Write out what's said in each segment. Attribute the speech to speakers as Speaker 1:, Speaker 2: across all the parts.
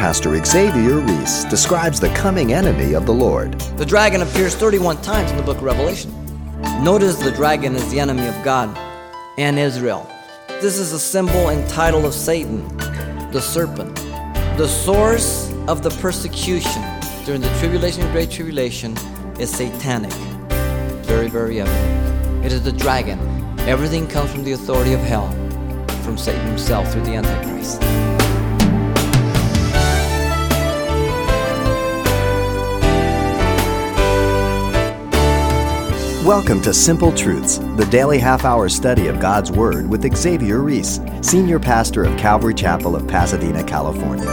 Speaker 1: Pastor Xavier Reese describes the coming enemy of the Lord.
Speaker 2: The dragon appears 31 times in the book of Revelation. Notice the dragon is the enemy of God and Israel. This is a symbol and title of Satan, the serpent. The source of the persecution during the tribulation and great tribulation is satanic. Very, very evident. It is the dragon. Everything comes from the authority of hell, from Satan himself through the Antichrist.
Speaker 1: Welcome to Simple Truths, the daily half hour study of God's Word with Xavier Reese, Senior Pastor of Calvary Chapel of Pasadena, California.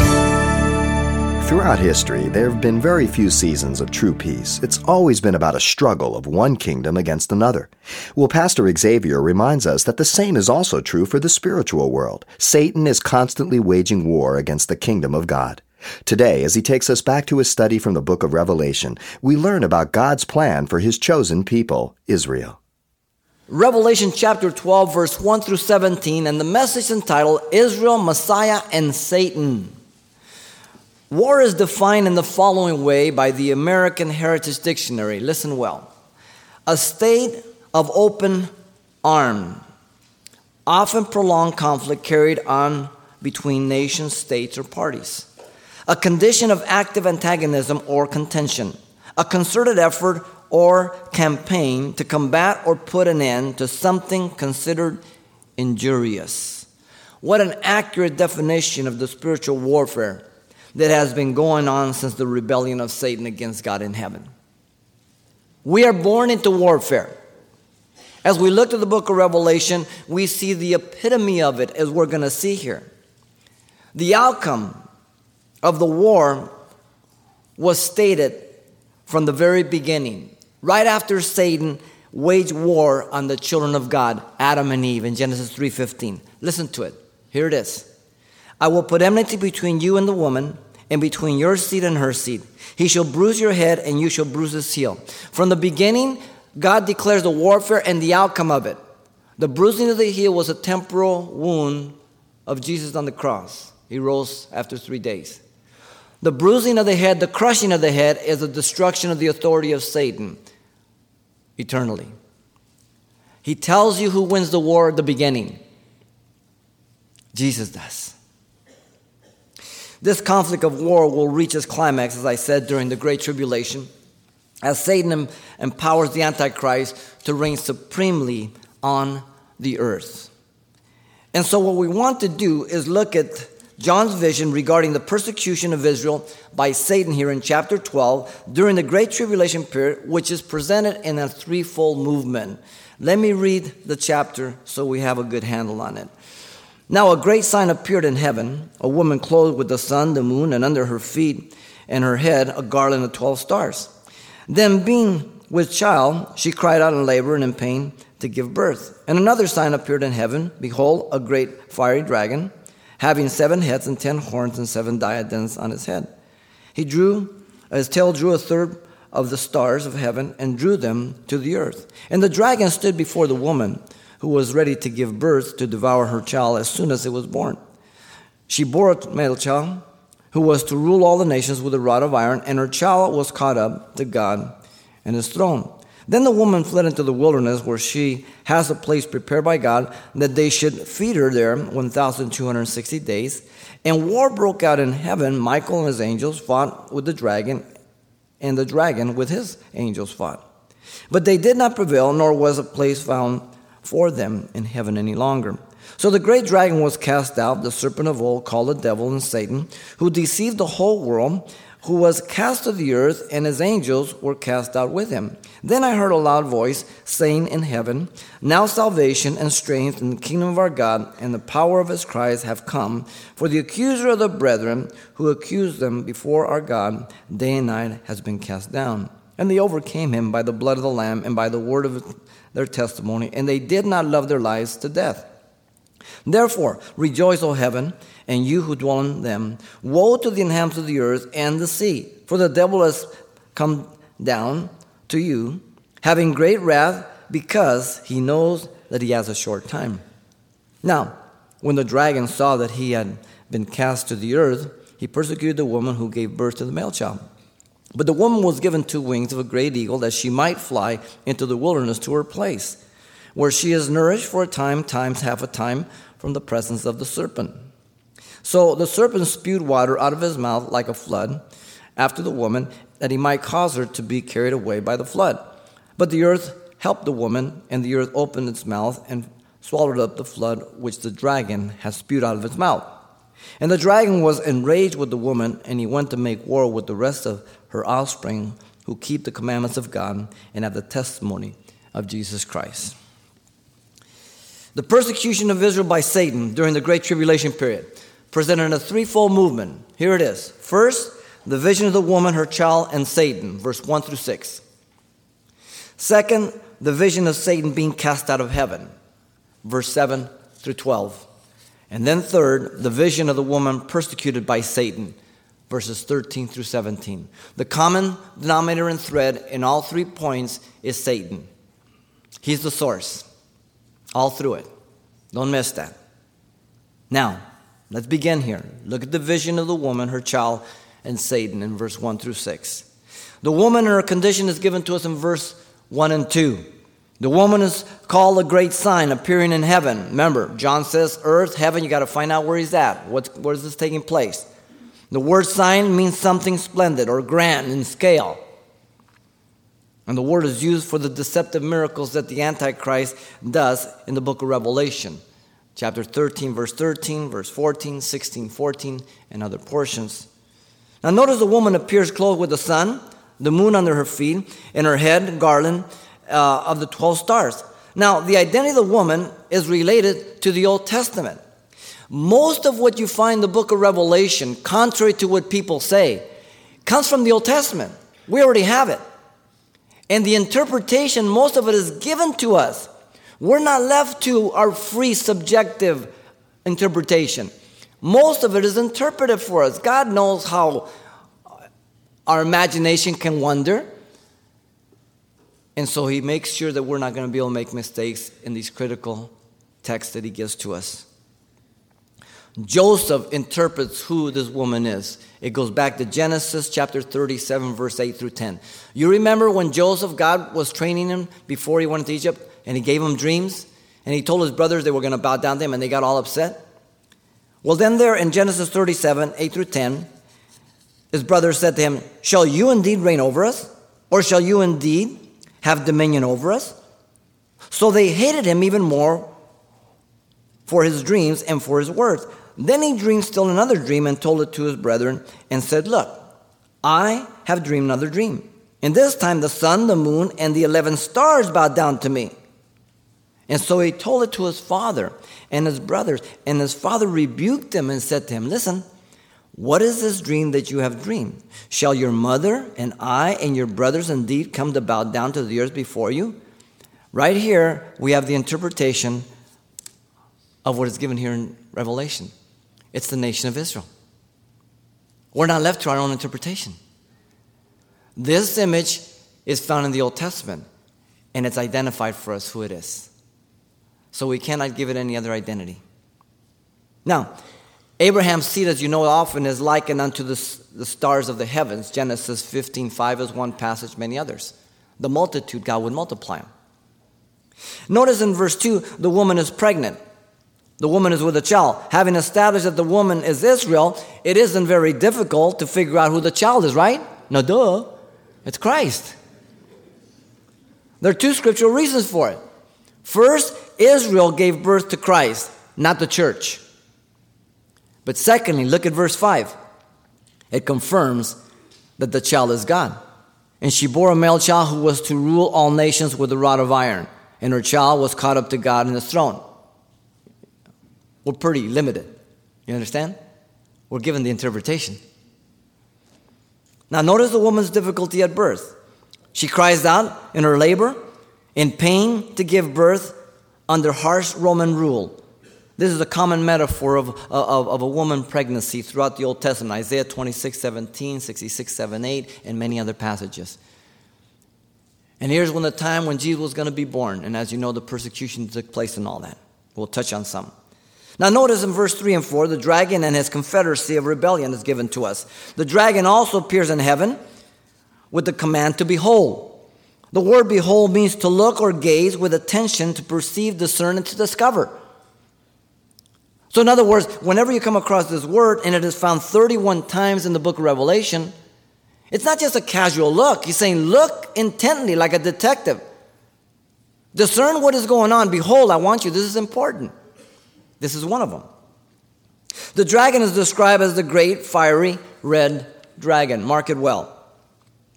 Speaker 1: Throughout history, there have been very few seasons of true peace. It's always been about a struggle of one kingdom against another. Well, Pastor Xavier reminds us that the same is also true for the spiritual world. Satan is constantly waging war against the kingdom of God. Today, as he takes us back to his study from the book of Revelation, we learn about God's plan for his chosen people, Israel.
Speaker 2: Revelation chapter 12, verse 1 through 17, and the message entitled Israel, Messiah, and Satan. War is defined in the following way by the American Heritage Dictionary. Listen well. A state of open arm, often prolonged conflict carried on between nations, states, or parties a condition of active antagonism or contention, a concerted effort or campaign to combat or put an end to something considered injurious. What an accurate definition of the spiritual warfare that has been going on since the rebellion of Satan against God in heaven. We are born into warfare. As we look at the book of Revelation, we see the epitome of it as we're going to see here. The outcome of the war was stated from the very beginning. Right after Satan waged war on the children of God, Adam and Eve in Genesis 3:15. Listen to it. Here it is. I will put enmity between you and the woman, and between your seed and her seed. He shall bruise your head, and you shall bruise his heel. From the beginning, God declares the warfare and the outcome of it. The bruising of the heel was a temporal wound of Jesus on the cross. He rose after three days. The bruising of the head, the crushing of the head, is the destruction of the authority of Satan eternally. He tells you who wins the war at the beginning. Jesus does. This conflict of war will reach its climax, as I said, during the Great Tribulation, as Satan empowers the Antichrist to reign supremely on the earth. And so, what we want to do is look at John's vision regarding the persecution of Israel by Satan here in chapter 12 during the Great Tribulation period, which is presented in a threefold movement. Let me read the chapter so we have a good handle on it. Now, a great sign appeared in heaven a woman clothed with the sun, the moon, and under her feet and her head a garland of 12 stars. Then, being with child, she cried out in labor and in pain to give birth. And another sign appeared in heaven Behold, a great fiery dragon having seven heads and ten horns and seven diadems on his head. He drew, his tail drew a third of the stars of heaven and drew them to the earth. And the dragon stood before the woman who was ready to give birth to devour her child as soon as it was born. She bore a male child who was to rule all the nations with a rod of iron, and her child was caught up to God and his throne. Then the woman fled into the wilderness where she has a place prepared by God that they should feed her there 1,260 days. And war broke out in heaven. Michael and his angels fought with the dragon, and the dragon with his angels fought. But they did not prevail, nor was a place found for them in heaven any longer. So the great dragon was cast out, the serpent of old, called the devil and Satan, who deceived the whole world who was cast to the earth, and his angels were cast out with him. Then I heard a loud voice saying in heaven, Now salvation and strength in the kingdom of our God and the power of his Christ have come, for the accuser of the brethren who accused them before our God day and night has been cast down. And they overcame him by the blood of the Lamb and by the word of their testimony, and they did not love their lives to death. Therefore, rejoice, O heaven and you who dwell in them. Woe to the inhabitants of the earth and the sea, for the devil has come down to you, having great wrath, because he knows that he has a short time. Now, when the dragon saw that he had been cast to the earth, he persecuted the woman who gave birth to the male child. But the woman was given two wings of a great eagle that she might fly into the wilderness to her place, where she is nourished for a time, times half a time, from the presence of the serpent. So the serpent spewed water out of his mouth like a flood after the woman, that he might cause her to be carried away by the flood. But the earth helped the woman, and the earth opened its mouth and swallowed up the flood which the dragon had spewed out of its mouth. And the dragon was enraged with the woman, and he went to make war with the rest of her offspring who keep the commandments of God and have the testimony of Jesus Christ. The persecution of Israel by Satan during the Great Tribulation period presented in a threefold movement. Here it is. First, the vision of the woman, her child, and Satan, verse 1 through 6. Second, the vision of Satan being cast out of heaven, verse 7 through 12. And then third, the vision of the woman persecuted by Satan, verses 13 through 17. The common denominator and thread in all three points is Satan. He's the source, all through it. Don't miss that. Now, let's begin here. Look at the vision of the woman, her child, and Satan in verse 1 through 6. The woman and her condition is given to us in verse 1 and 2. The woman is called a great sign appearing in heaven. Remember, John says earth, heaven, you got to find out where he's at. What's, where is this taking place? The word sign means something splendid or grand in scale. And the word is used for the deceptive miracles that the Antichrist does in the book of Revelation. Chapter 13, verse 13, verse 14, 16, 14, and other portions. Now notice the woman appears clothed with the sun, the moon under her feet, and her head garland uh, of the 12 stars. Now, the identity of the woman is related to the Old Testament. Most of what you find in the book of Revelation, contrary to what people say, comes from the Old Testament. We already have it. And the interpretation, most of it is given to us. We're not left to our free subjective interpretation. Most of it is interpreted for us. God knows how our imagination can wander. And so he makes sure that we're not going to be able to make mistakes in these critical texts that he gives to us. Joseph interprets who this woman is. It goes back to Genesis chapter 37, verse 8 through 10. You remember when Joseph, God was training him before he went to Egypt, and he gave him dreams, and he told his brothers they were going to bow down to him, and they got all upset? Well, then, there in Genesis 37, 8 through 10, his brothers said to him, Shall you indeed reign over us? Or shall you indeed have dominion over us? So they hated him even more for his dreams and for his words. Then he dreamed still another dream and told it to his brethren and said, Look, I have dreamed another dream. And this time the sun, the moon, and the eleven stars bowed down to me. And so he told it to his father and his brothers. And his father rebuked him and said to him, Listen, what is this dream that you have dreamed? Shall your mother and I and your brothers indeed come to bow down to the earth before you? Right here, we have the interpretation of what is given here in Revelation it's the nation of Israel. We're not left to our own interpretation. This image is found in the Old Testament, and it's identified for us who it is. So we cannot give it any other identity. Now, Abraham's seed, as you know, often is likened unto the, the stars of the heavens. Genesis 15 5 is one passage, many others. The multitude, God would multiply them. Notice in verse 2, the woman is pregnant. The woman is with a child. Having established that the woman is Israel, it isn't very difficult to figure out who the child is, right? No, duh. It's Christ. There are two scriptural reasons for it. First, Israel gave birth to Christ, not the church. But secondly, look at verse 5. It confirms that the child is God. And she bore a male child who was to rule all nations with a rod of iron. And her child was caught up to God in his throne. We're pretty limited. You understand? We're given the interpretation. Now, notice the woman's difficulty at birth. She cries out in her labor, in pain to give birth under harsh Roman rule. This is a common metaphor of, of, of, a woman pregnancy throughout the Old Testament Isaiah 26 17, 66 7 8, and many other passages. And here's when the time when Jesus was going to be born. And as you know, the persecution took place and all that. We'll touch on some. Now, notice in verse 3 and 4, the dragon and his confederacy of rebellion is given to us. The dragon also appears in heaven with the command to behold. The word behold means to look or gaze with attention, to perceive, discern, and to discover. So, in other words, whenever you come across this word, and it is found 31 times in the book of Revelation, it's not just a casual look. He's saying, look intently like a detective. Discern what is going on. Behold, I want you. This is important. This is one of them. The dragon is described as the great fiery red dragon. Mark it well.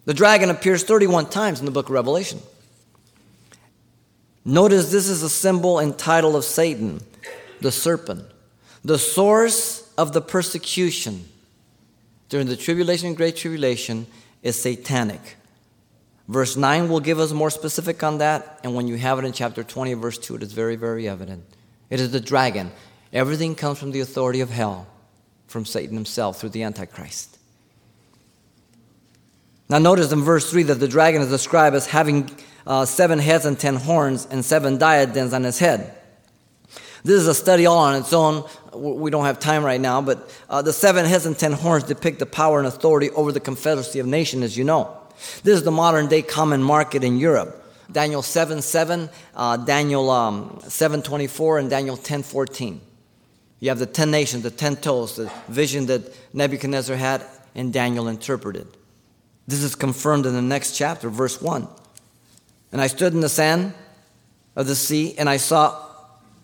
Speaker 2: The dragon appears 31 times in the book of Revelation. Notice this is a symbol and title of Satan, the serpent, the source of the persecution during the tribulation and great tribulation is satanic. Verse 9 will give us more specific on that, and when you have it in chapter 20, verse 2, it is very, very evident. It is the dragon. Everything comes from the authority of hell, from Satan himself through the Antichrist. Now, notice in verse 3 that the dragon is described as having uh, seven heads and ten horns and seven diadems on his head. This is a study all on its own. We don't have time right now, but uh, the seven heads and ten horns depict the power and authority over the confederacy of nations, as you know. This is the modern day common market in Europe. Daniel 7 7, uh, Daniel um, 7 24, and Daniel 10 14. You have the 10 nations, the 10 toes, the vision that Nebuchadnezzar had and Daniel interpreted. This is confirmed in the next chapter, verse 1. And I stood in the sand of the sea, and I saw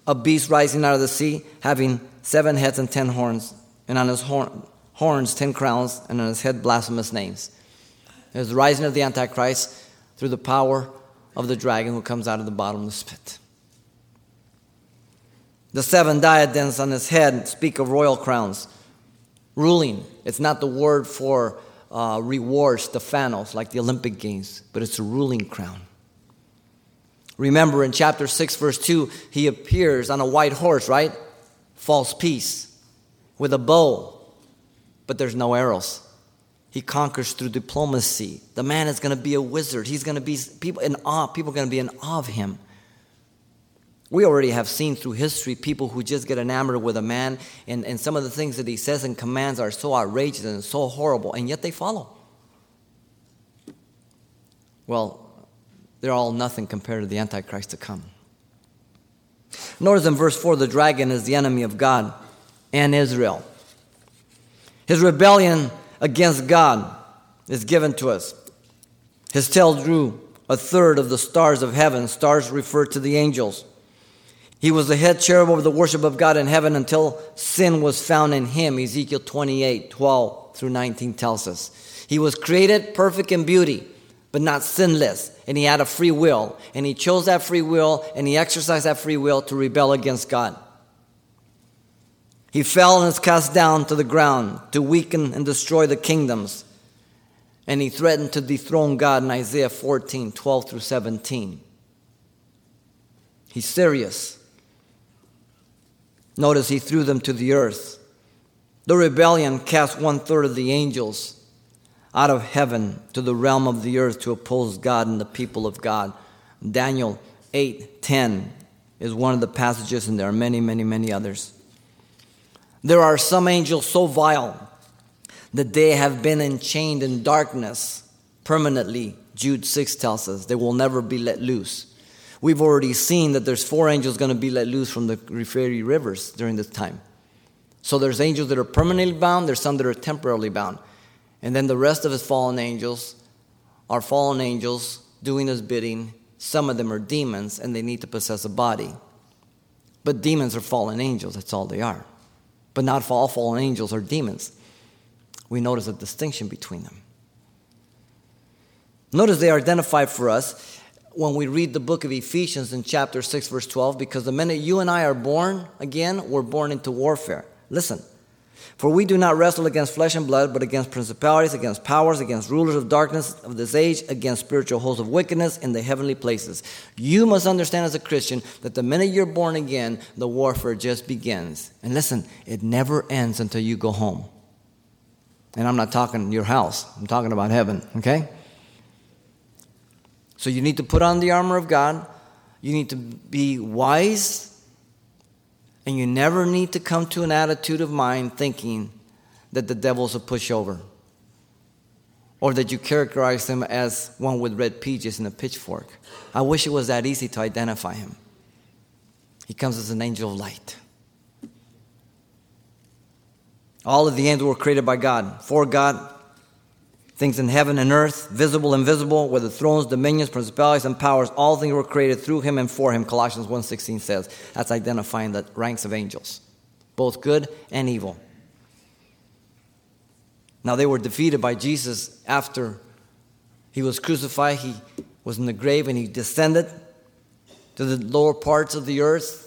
Speaker 2: a beast rising out of the sea, having seven heads and ten horns, and on his horn, horns ten crowns, and on his head blasphemous names. Is the rising of the Antichrist through the power of the dragon who comes out of the bottomless pit. The seven diadems on his head speak of royal crowns. Ruling, it's not the word for uh, the Stephanos, like the Olympic Games, but it's a ruling crown. Remember in chapter 6, verse 2, he appears on a white horse, right? False peace, with a bow, but there's no arrows. He conquers through diplomacy. The man is going to be a wizard. He's going to be people in awe. People are going to be in awe of him. We already have seen through history people who just get enamored with a man, and, and some of the things that he says and commands are so outrageous and so horrible, and yet they follow. Well, they're all nothing compared to the Antichrist to come. Notice in verse 4 the dragon is the enemy of God and Israel. His rebellion against God is given to us. His tail drew a third of the stars of heaven. Stars refer to the angels. He was the head cherub over the worship of God in heaven until sin was found in him. Ezekiel 28 12 through 19 tells us. He was created perfect in beauty but not sinless. And he had a free will. And he chose that free will and he exercised that free will to rebel against God. He fell and was cast down to the ground to weaken and destroy the kingdoms. And he threatened to dethrone God in Isaiah 14 12 through 17. He's serious. Notice he threw them to the earth. The rebellion cast one third of the angels out of heaven to the realm of the earth to oppose God and the people of God. Daniel 8:10 is one of the passages and there are many many many others. There are some angels so vile that they have been enchained in darkness permanently. Jude 6 tells us they will never be let loose. We've already seen that there's four angels going to be let loose from the fiery rivers during this time. So there's angels that are permanently bound, there's some that are temporarily bound. And then the rest of his fallen angels are fallen angels doing his bidding. Some of them are demons and they need to possess a body. But demons are fallen angels, that's all they are. But not all fallen angels are demons. We notice a distinction between them. Notice they are identified for us when we read the book of Ephesians in chapter 6, verse 12, because the minute you and I are born again, we're born into warfare. Listen, for we do not wrestle against flesh and blood, but against principalities, against powers, against rulers of darkness of this age, against spiritual hosts of wickedness in the heavenly places. You must understand as a Christian that the minute you're born again, the warfare just begins. And listen, it never ends until you go home. And I'm not talking your house, I'm talking about heaven, okay? So you need to put on the armor of God. You need to be wise And you never need to come to an attitude of mind thinking that the devil's a pushover or that you characterize him as one with red peaches and a pitchfork. I wish it was that easy to identify him. He comes as an angel of light. All of the angels were created by God, for God, things in heaven and earth, visible and invisible, whether thrones, dominions, principalities, and powers, all things were created through him and for him. Colossians 1.16 says. That's identifying the ranks of angels, both good and evil. Now they were defeated by Jesus after he was crucified. He was in the grave and he descended to the lower parts of the earth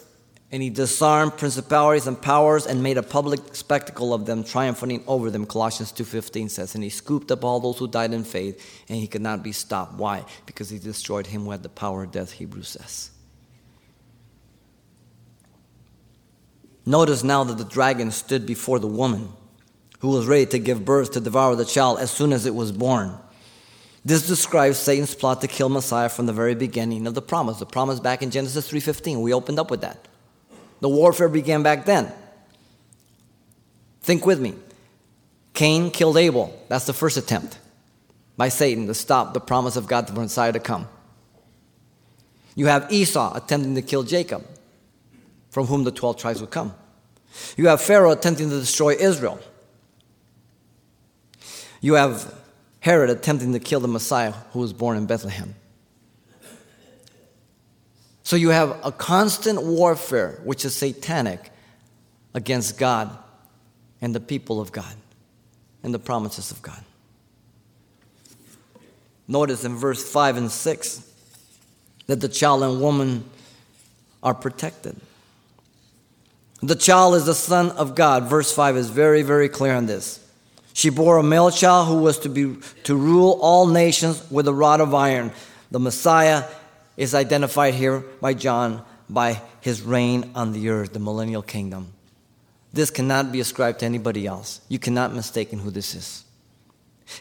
Speaker 2: and he disarmed principalities and powers and made a public spectacle of them triumphing over them colossians 2.15 says and he scooped up all those who died in faith and he could not be stopped why because he destroyed him who had the power of death hebrews says notice now that the dragon stood before the woman who was ready to give birth to devour the child as soon as it was born. This describes Satan's plot to kill Messiah from the very beginning of the promise. The promise back in Genesis 3:15. We opened up with that. The warfare began back then. Think with me. Cain killed Abel. That's the first attempt by Satan to stop the promise of God for Messiah to come. You have Esau attempting to kill Jacob, from whom the 12 tribes would come. You have Pharaoh attempting to destroy Israel. You have Herod attempting to kill the Messiah who was born in Bethlehem. So you have a constant warfare, which is satanic, against God and the people of God and the promises of God. Notice in verse 5 and 6 that the child and woman are protected. The child is the Son of God. Verse 5 is very, very clear on this. She bore a male child who was to, be, to rule all nations with a rod of iron. The Messiah is identified here by John by his reign on the earth, the millennial kingdom. This cannot be ascribed to anybody else. You cannot mistake who this is.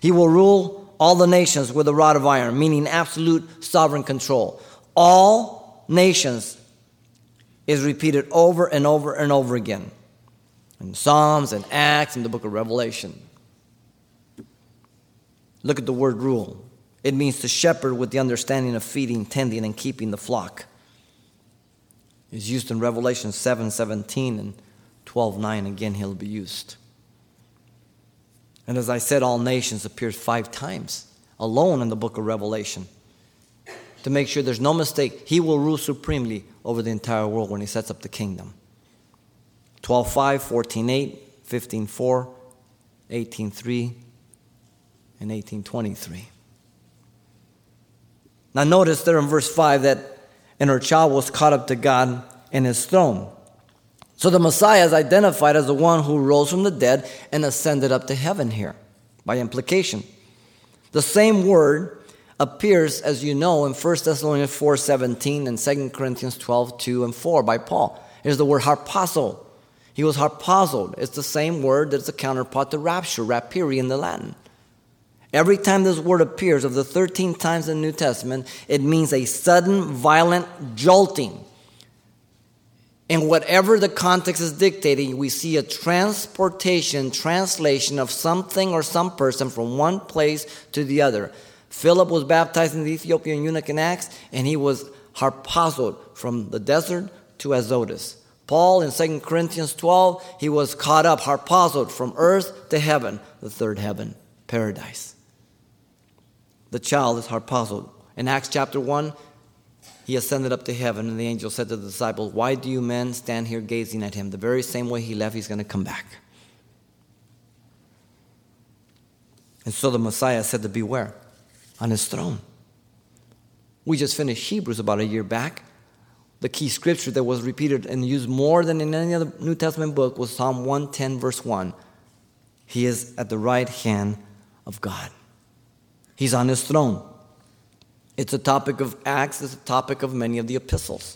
Speaker 2: He will rule all the nations with a rod of iron, meaning absolute sovereign control. All nations is repeated over and over and over again in Psalms and Acts and the book of Revelation. Look at the word rule. It means to shepherd with the understanding of feeding, tending, and keeping the flock. It's used in Revelation 7 17 and 12 9. Again, he'll be used. And as I said, all nations appears five times alone in the book of Revelation to make sure there's no mistake. He will rule supremely over the entire world when he sets up the kingdom. 12 5, 14 8, 15 4, 18 3, in 1823. Now, notice there in verse 5 that and her child was caught up to God in his throne. So the Messiah is identified as the one who rose from the dead and ascended up to heaven here, by implication. The same word appears, as you know, in 1 Thessalonians 4 17 and 2 Corinthians 12 2 and 4 by Paul. It is the word harpazo. He was harpazoed. It's the same word that's a counterpart to rapture, rapiri in the Latin. Every time this word appears, of the 13 times in the New Testament, it means a sudden, violent jolting. And whatever the context is dictating, we see a transportation, translation of something or some person from one place to the other. Philip was baptized in the Ethiopian eunuch in Acts, and he was harpazoed from the desert to Azotus. Paul in 2 Corinthians 12, he was caught up, harpazoed from earth to heaven, the third heaven, paradise the child is harpazoed. In Acts chapter 1, he ascended up to heaven, and the angel said to the disciples, Why do you men stand here gazing at him? The very same way he left, he's going to come back. And so the Messiah said to beware on his throne. We just finished Hebrews about a year back. The key scripture that was repeated and used more than in any other New Testament book was Psalm 110, verse 1. He is at the right hand of God. He's on his throne. It's a topic of Acts, it's a topic of many of the epistles.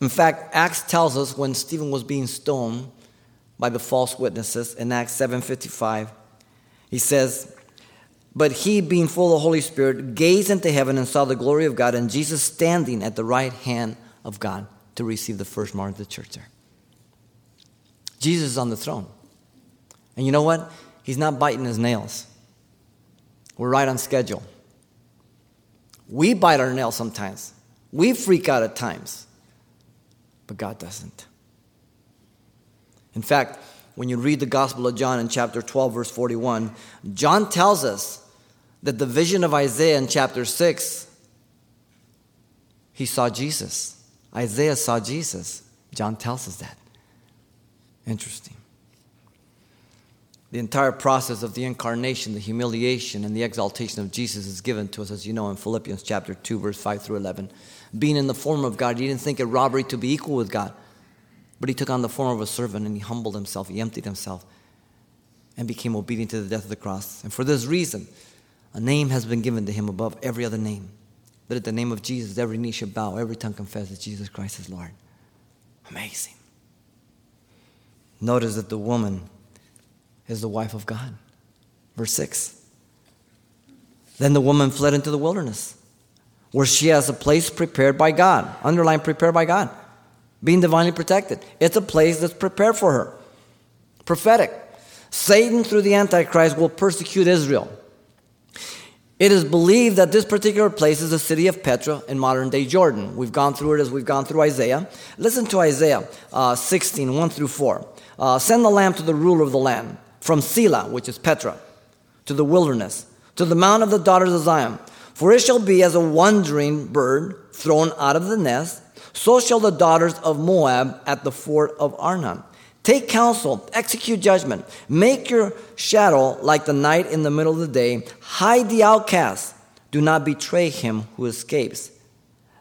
Speaker 2: In fact, Acts tells us when Stephen was being stoned by the false witnesses in Acts 7:55, he says, "But he, being full of the Holy Spirit, gazed into heaven and saw the glory of God and Jesus standing at the right hand of God to receive the first mark of the church there." Jesus is on the throne. And you know what? He's not biting his nails. We're right on schedule. We bite our nails sometimes. We freak out at times. But God doesn't. In fact, when you read the Gospel of John in chapter 12, verse 41, John tells us that the vision of Isaiah in chapter 6, he saw Jesus. Isaiah saw Jesus. John tells us that. Interesting. The entire process of the incarnation, the humiliation, and the exaltation of Jesus is given to us, as you know, in Philippians chapter 2, verse 5 through 11. Being in the form of God, he didn't think it robbery to be equal with God, but he took on the form of a servant and he humbled himself, he emptied himself, and became obedient to the death of the cross. And for this reason, a name has been given to him above every other name. That at the name of Jesus, every knee should bow, every tongue confess that Jesus Christ is Lord. Amazing. Notice that the woman is the wife of God. Verse 6. Then the woman fled into the wilderness, where she has a place prepared by God. Underline prepared by God. Being divinely protected. It's a place that's prepared for her. Prophetic. Satan, through the Antichrist, will persecute Israel. It is believed that this particular place is the city of Petra in modern day Jordan. We've gone through it as we've gone through Isaiah. Listen to Isaiah uh, 16, 1 through 4. Uh, Send the lamb to the ruler of the land, from Selah, which is Petra, to the wilderness, to the mount of the daughters of Zion. For it shall be as a wandering bird thrown out of the nest, so shall the daughters of Moab at the ford of Arnon. Take counsel, execute judgment, make your shadow like the night in the middle of the day, hide the outcast, do not betray him who escapes.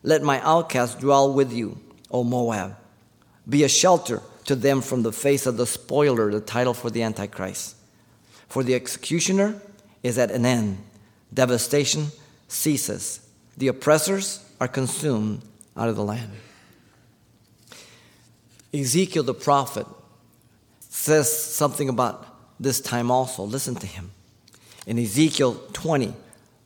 Speaker 2: Let my outcast dwell with you, O Moab. Be a shelter to them from the face of the spoiler, the title for the Antichrist. For the executioner is at an end, devastation ceases, the oppressors are consumed out of the land. Ezekiel the prophet says something about this time also. Listen to him. In Ezekiel 20,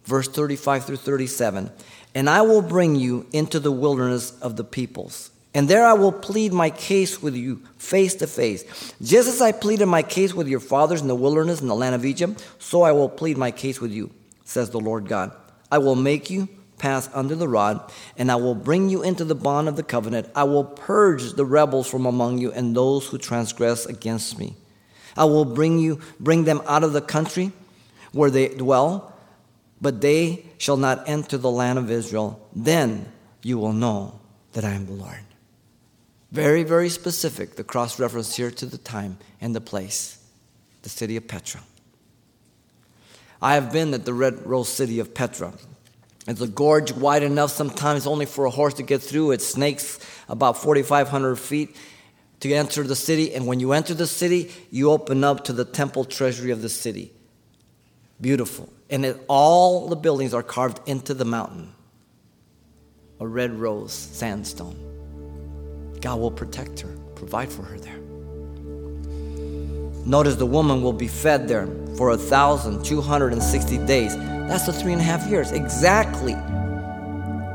Speaker 2: verse 35 through 37, and I will bring you into the wilderness of the peoples. And there I will plead my case with you face to face. Just as I pleaded my case with your fathers in the wilderness in the land of Egypt, so I will plead my case with you, says the Lord God. I will make you pass under the rod, and I will bring you into the bond of the covenant. I will purge the rebels from among you and those who transgress against me. I will bring you bring them out of the country where they dwell, but they shall not enter the land of Israel. Then you will know that I am the Lord. Very, very specific, the cross reference here to the time and the place, the city of Petra. I have been at the red rose city of Petra. It's a gorge wide enough sometimes only for a horse to get through. It snakes about 4,500 feet to enter the city. And when you enter the city, you open up to the temple treasury of the city. Beautiful. And it, all the buildings are carved into the mountain. A red rose sandstone. God will protect her, provide for her there. Notice the woman will be fed there for a thousand two hundred and sixty days. That's the three and a half years. Exactly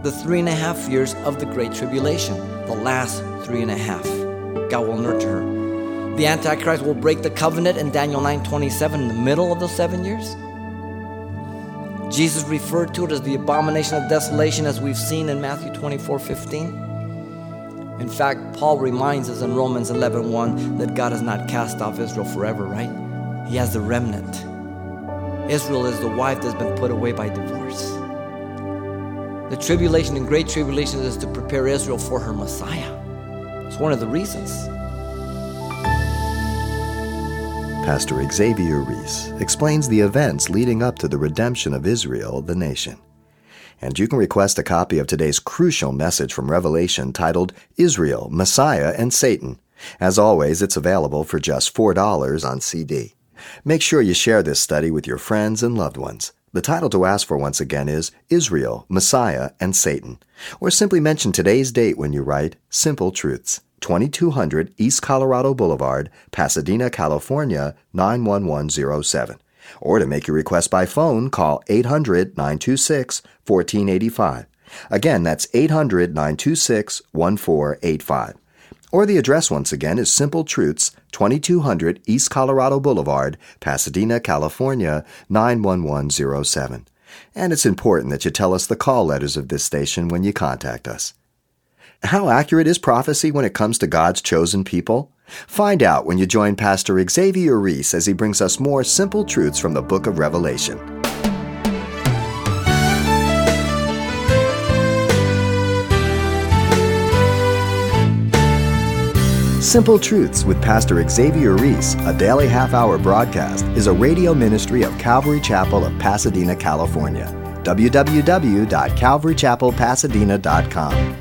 Speaker 2: the three and a half years of the Great Tribulation. The last three and a half. God will nurture her. The Antichrist will break the covenant in Daniel 9 27 in the middle of those seven years. Jesus referred to it as the abomination of desolation, as we've seen in Matthew 24 15. In fact, Paul reminds us in Romans 11 1 that God has not cast off Israel forever, right? He has the remnant. Israel is the wife that's been put away by divorce. The tribulation and great tribulation is to prepare Israel for her Messiah. It's one of the reasons.
Speaker 1: Pastor Xavier Reese explains the events leading up to the redemption of Israel, the nation. And you can request a copy of today's crucial message from Revelation titled Israel, Messiah, and Satan. As always, it's available for just $4 on CD. Make sure you share this study with your friends and loved ones. The title to ask for once again is Israel, Messiah, and Satan. Or simply mention today's date when you write Simple Truths, 2200 East Colorado Boulevard, Pasadena, California, 91107. Or to make your request by phone, call 800 926 1485. Again, that's 800 926 1485. Or the address once again is Simple Truths, 2200 East Colorado Boulevard, Pasadena, California, 91107. And it's important that you tell us the call letters of this station when you contact us. How accurate is prophecy when it comes to God's chosen people? Find out when you join Pastor Xavier Reese as he brings us more simple truths from the book of Revelation. Simple Truths with Pastor Xavier Reese, a daily half hour broadcast, is a radio ministry of Calvary Chapel of Pasadena, California. www.calvarychapelpasadena.com.